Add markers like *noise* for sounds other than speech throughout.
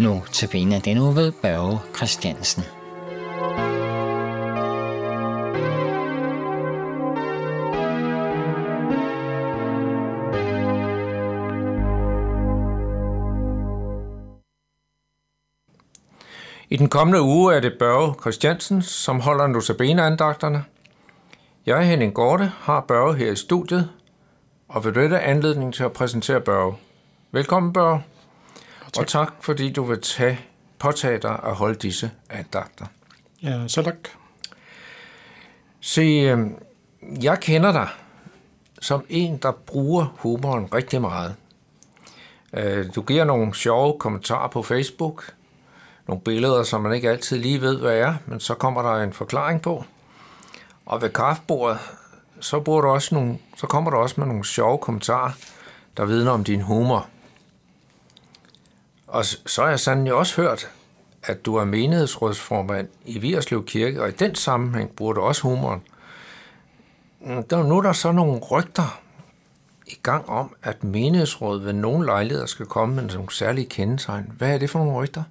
Nu til den nu ved Børge Christiansen. I den kommende uge er det Børge Christiansen, som holder notabene-andagterne. Jeg, Henning Gorte, har Børge her i studiet, og vil dette anledning til at præsentere Børge. Velkommen, Børge. Tak. Og tak, fordi du vil tage, påtage dig at holde disse andagter. Ja, så tak. Se, øhm, jeg kender dig som en, der bruger humoren rigtig meget. Øh, du giver nogle sjove kommentarer på Facebook, nogle billeder, som man ikke altid lige ved, hvad er, men så kommer der en forklaring på. Og ved kaffebordet, så, bruger du også nogle, så kommer der også med nogle sjove kommentarer, der vidner om din humor. Og så har jeg sandelig også hørt, at du er menighedsrådsformand i Vigerslev Kirke, og i den sammenhæng bruger du også humoren. Der, nu er der så nogle rygter i gang om, at menighedsrådet ved nogle lejligheder skal komme med nogle særlige kendetegn. Hvad er det for nogle rygter?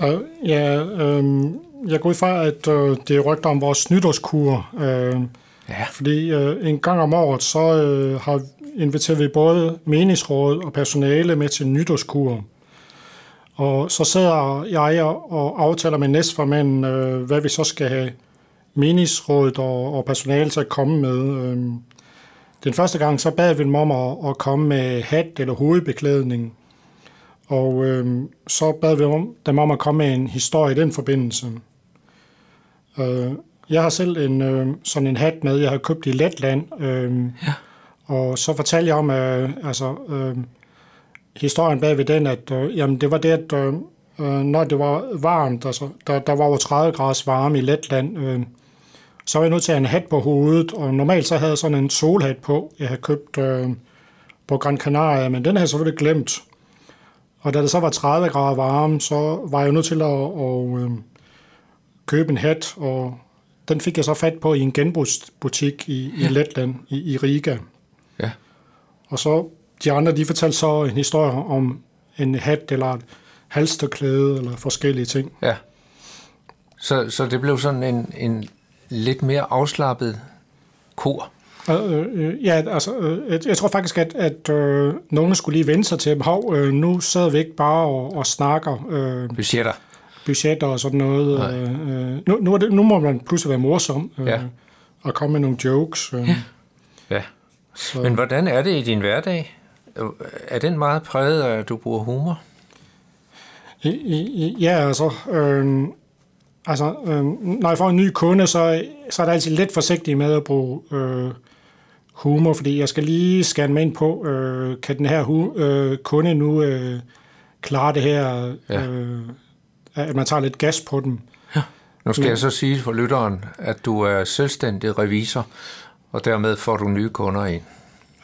Uh, ja, øh, jeg går ud fra, at øh, det er rygter om vores nytårskur. Øh, ja. Fordi øh, en gang om året, så øh, har inviterer vi både meningsråd og personale med til nytårskur. Og så sidder jeg og aftaler med næstformanden, øh, hvad vi så skal have meningsrådet og, og personale til at komme med. Øh, den første gang, så bad vi dem om at, at komme med hat eller hovedbeklædning. Og øh, så bad vi dem om at komme med en historie i den forbindelse. Øh, jeg har selv en, øh, sådan en hat med, jeg har købt i Letland. Øh, ja. Og så fortalte jeg om, øh, altså, øh, historien bag ved den, at øh, jamen, det var det, at øh, øh når det var varmt, altså, der, der var over 30 grader varme i Letland, øh, så var jeg nødt til at have en hat på hovedet, og normalt så havde jeg sådan en solhat på, jeg havde købt øh, på Gran Canaria, men den havde jeg selvfølgelig glemt. Og da det så var 30 grader varme, så var jeg nødt til at, at, at øh, købe en hat, og den fik jeg så fat på i en genbrugsbutik i, i Letland, i, i Riga. Og så de andre, de fortalte så en historie om en hat eller et halsterklæde eller forskellige ting. Ja. Så, så det blev sådan en, en lidt mere afslappet kor. Øh, øh, ja, altså, øh, jeg tror faktisk, at, at øh, nogen skulle lige vende sig til dem. Hov, øh, nu sidder vi ikke bare og, og snakker. Øh, budgetter. Budgetter og sådan noget. Øh, øh, nu, nu, er det, nu må man pludselig være morsom øh, ja. og komme med nogle jokes. Øh. Ja. ja. Så. Men hvordan er det i din hverdag? Er den meget præget af, at du bruger humor? Ja, altså, øh, altså øh, når jeg får en ny kunde, så, så er det altid lidt forsigtig med at bruge øh, humor, fordi jeg skal lige scanne mig ind på, øh, kan den her hu- øh, kunde nu øh, klare det her, ja. øh, at man tager lidt gas på dem. Ja. Nu skal ja. jeg så sige for lytteren, at du er selvstændig revisor, og dermed får du nye kunder ind.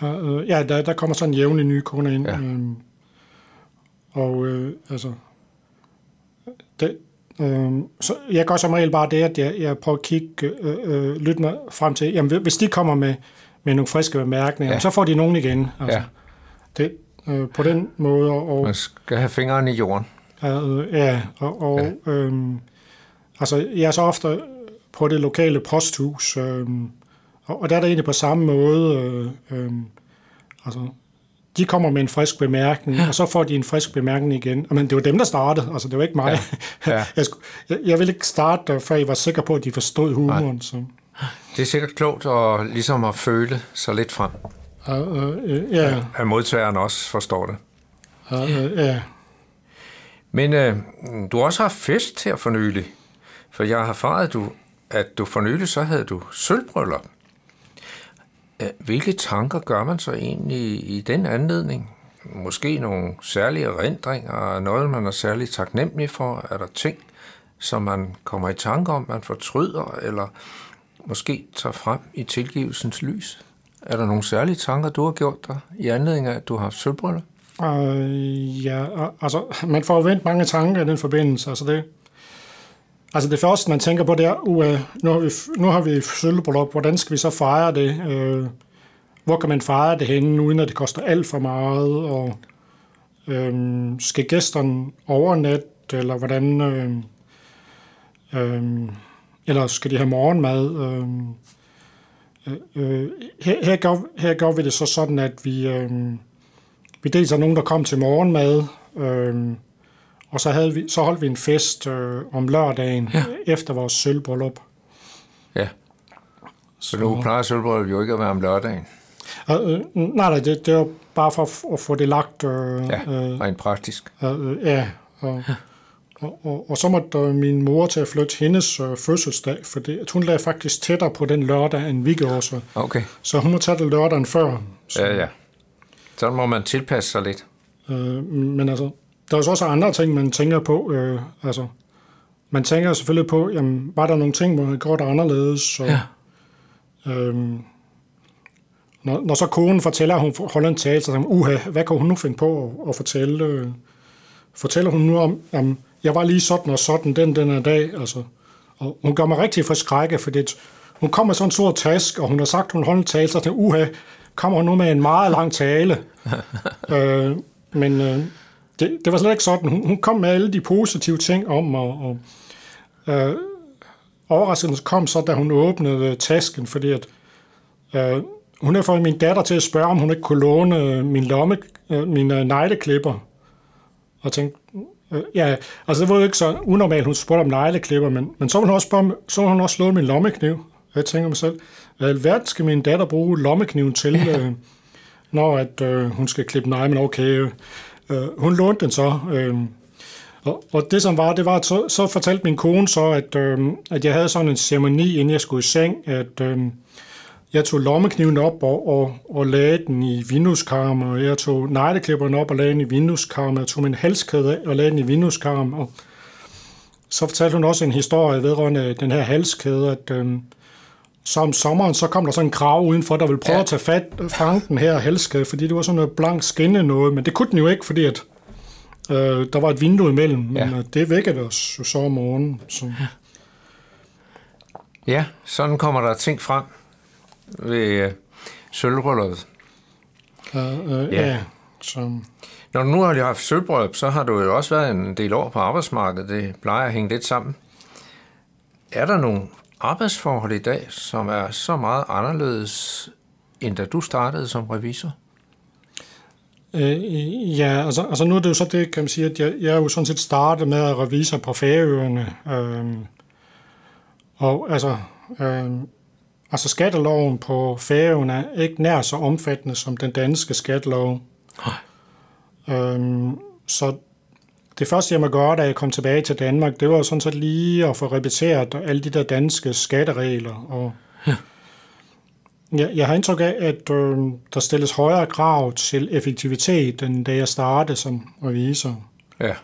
Uh, ja, der, der kommer sådan jævnligt nye kunder ind. Ja. Um, og øh, altså, det, øh, så jeg gør som regel bare det, at jeg, jeg prøver at kigge, øh, øh, lytte mig frem til, jamen hvis de kommer med, med nogle friske bemærkninger, ja. så får de nogen igen. Altså, ja. det, øh, på den måde. Og, Man skal have fingrene i jorden. Øh, ja, og, og ja. Øh, altså, jeg er så ofte på det lokale posthus, øh, og, og der er det egentlig på samme måde. Øh, øh, altså, de kommer med en frisk bemærkning, ja. og så får de en frisk bemærkning igen. Men det var dem, der startede, altså det var ikke mig. Ja. *laughs* Ja. jeg, skulle, jeg, jeg ville ikke starte, før jeg var sikker på, at de forstod humoren. Så. Det er sikkert klogt at, ligesom at føle sig lidt frem. Uh, uh, ja. At modtageren også forstår det. Uh, uh, ja. Men uh, du har også haft fest her for nylig. For jeg har erfaret, du, at du for nylig så havde du sølvbryllup. Hvilke tanker gør man så egentlig i den anledning? Måske nogle særlige erindringer, noget man er særligt taknemmelig for? Er der ting, som man kommer i tanke om, man fortryder, eller måske tager frem i tilgivelsens lys? Er der nogle særlige tanker, du har gjort dig i anledning af, at du har haft sølvbryllup? Øh, ja, altså man får vendt mange tanker i den forbindelse. Altså det, Altså det første, man tænker på, det er, uh, nu har vi, nu har vi sølvbryllup, hvordan skal vi så fejre det? Uh, hvor kan man fejre det henne, uden at det koster alt for meget? Og, øh, skal gæsterne overnatte, eller hvordan... Øh, øh, eller skal de have morgenmad? Øh, øh, øh her, her, gør, her gør vi det så sådan, at vi, øh, vi dels er nogen, der kom til morgenmad, øh, og så, havde vi, så holdt vi en fest øh, om lørdagen ja. efter vores sølvbryllup. Ja. Så nu plejer sølvbryllup jo ikke at være om lørdagen. Øh, øh, nej, nej, det, det var bare for at, at få det lagt. Øh, ja, øh, rent praktisk. Øh, ja, og, og, og, og så måtte øh, min mor til at flytte hendes øh, fødselsdag, for det, hun lagde faktisk tættere på den lørdag, end vi gjorde. Så, okay. så hun må tage det lørdagen før. Så, ja, ja. Så må man tilpasse sig lidt. Øh, men altså, der er så også andre ting, man tænker på. Øh, altså, man tænker selvfølgelig på, jamen, var der nogle ting, man gjorde det anderledes? Så, ja. øhm, når, når så konen fortæller, at hun holder en tale, så tænker uha, hvad kan hun nu finde på at, at fortælle? Øh, fortæller hun nu om, jamen, jeg var lige sådan og sådan den den dag, altså. Og hun gør mig rigtig forskrækket, fordi hun kommer med sådan en stor task, og hun har sagt, at hun holder en tale, så tænker uha, kommer hun nu med en meget lang tale. *laughs* øh, men øh, det, det var slet ikke sådan. Hun, hun kom med alle de positive ting om, og, og øh, overraskelsen kom så, da hun åbnede tasken, fordi at, øh, hun havde fået min datter til at spørge, om hun ikke kunne låne min lomme, øh, mine negleklipper. Og tænkte, øh, ja, altså det var jo ikke så unormalt, hun spurgte om negleklipper, men, men så ville hun også, spørge, så ville hun også låne min lommekniv. Og jeg tænker mig selv, hvad alverden skal min datter bruge lommekniven til, øh, når at, øh, hun skal klippe negle, men okay, øh, Øh, hun lånte den så. Øh, og, og det som var, det var, at så, så fortalte min kone så, at, øh, at jeg havde sådan en ceremoni, inden jeg skulle i seng, at øh, jeg tog lommekniven op og, og, og lagde den i vindueskarmen, og jeg tog negleklipperen op og lagde den i vindueskarmen, jeg tog min halskæde af og lagde den i vindueskarmen, og så fortalte hun også en historie vedrørende den her halskæde, at øh, så om sommeren, så kom der sådan en krav udenfor, der ville prøve ja. at tage fat, fange den her halskæde, fordi det var sådan noget blank skinne noget, men det kunne den jo ikke, fordi at, øh, der var et vindue imellem, men ja. Øh, det vækkede os jo så om morgenen. Så. Ja, sådan kommer der ting frem ved øh, sølvbrølluppet. Uh, uh, ja. ja så. Når du nu har haft sølvbrøllup, så har du jo også været en del år på arbejdsmarkedet. Det plejer at hænge lidt sammen. Er der nogle arbejdsforhold i dag, som er så meget anderledes, end da du startede som revisor? Øh, ja, altså, altså nu er det jo så det, kan man sige, at jeg, jeg er jo sådan set startet med at revisor på Færøerne. Øh, og altså, øh, altså skatteloven på Færøerne er ikke nær så omfattende som den danske skattelov. Øh, så det første, jeg må gøre, da jeg kom tilbage til Danmark, det var sådan set lige at få repeteret alle de der danske skatteregler. Og ja. Jeg, jeg har indtryk af, at øh, der stilles højere krav til effektivitet, end da jeg startede som revisor. Ja.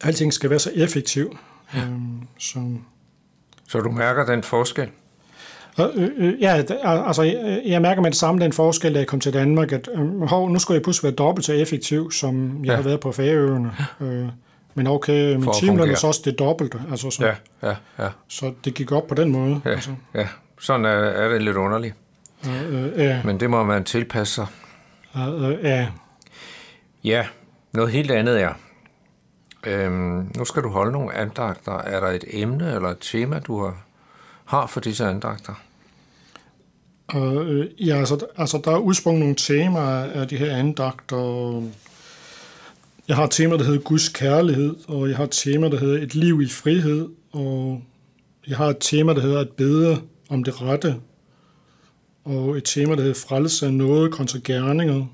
Alting skal være så effektiv. Ja. Øh, så. så du mærker den forskel? Øh, øh, ja, altså jeg mærker med det samme den forskel, da jeg kom til Danmark, at øh, hov, nu skulle jeg pludselig være dobbelt så effektiv, som jeg ja. har været på Færøerne. Øh, men okay, min timeløn er så også det dobbelte. Altså, så, ja, ja, ja. så det gik op på den måde. Ja, altså. ja. sådan er, er det lidt underligt. Øh, øh, ja. Men det må man tilpasse sig. Øh, øh, ja. Ja, noget helt andet er, øhm, nu skal du holde nogle andagter. Er der et emne eller et tema, du har, har for disse andagter? Øh, ja, altså, altså der er udsprunget nogle temaer af de her andagter. Jeg har et tema, der hedder Guds kærlighed, og jeg har et tema, der hedder Et liv i frihed, og jeg har et tema, der hedder At bede om det rette, og et tema, der hedder Frelse af noget kontra gerninger.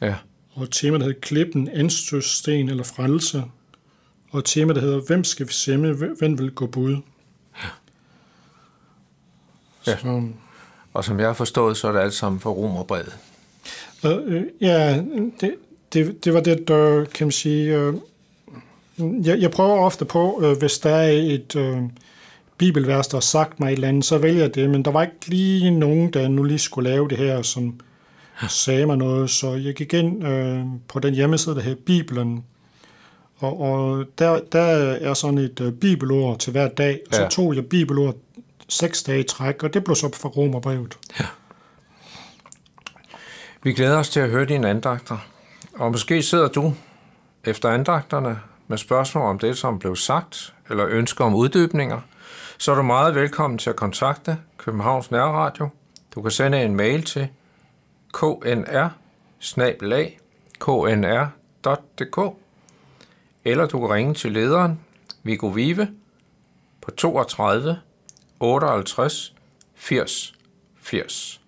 Ja. Og et tema, der hedder Klippen, anstødsten eller frelse. Og et tema, der hedder Hvem skal vi semme, hvem vil gå bud? Ja. Så, og som jeg har forstået, så er det alt sammen for romerbrevet. Øh, øh, ja, det, det, det var det, der, kan man sige... Øh, jeg, jeg prøver ofte på, øh, hvis der er et øh, bibelvers, der har sagt mig et eller andet, så vælger jeg det, men der var ikke lige nogen, der nu lige skulle lave det her, som sagde mig noget, så jeg gik ind øh, på den hjemmeside, der hedder Bibelen, og, og der, der er sådan et øh, bibelord til hver dag, og så ja. tog jeg bibelord seks dage i træk, og det blev så fra Romerbrevet. Ja. Vi glæder os til at høre dine andagter, Og måske sidder du efter andagterne med spørgsmål om det, som blev sagt, eller ønsker om uddybninger, så er du meget velkommen til at kontakte Københavns Nærradio. Du kan sende en mail til knr knr.dk eller du kan ringe til lederen Viggo Vive på 32 58 80 80.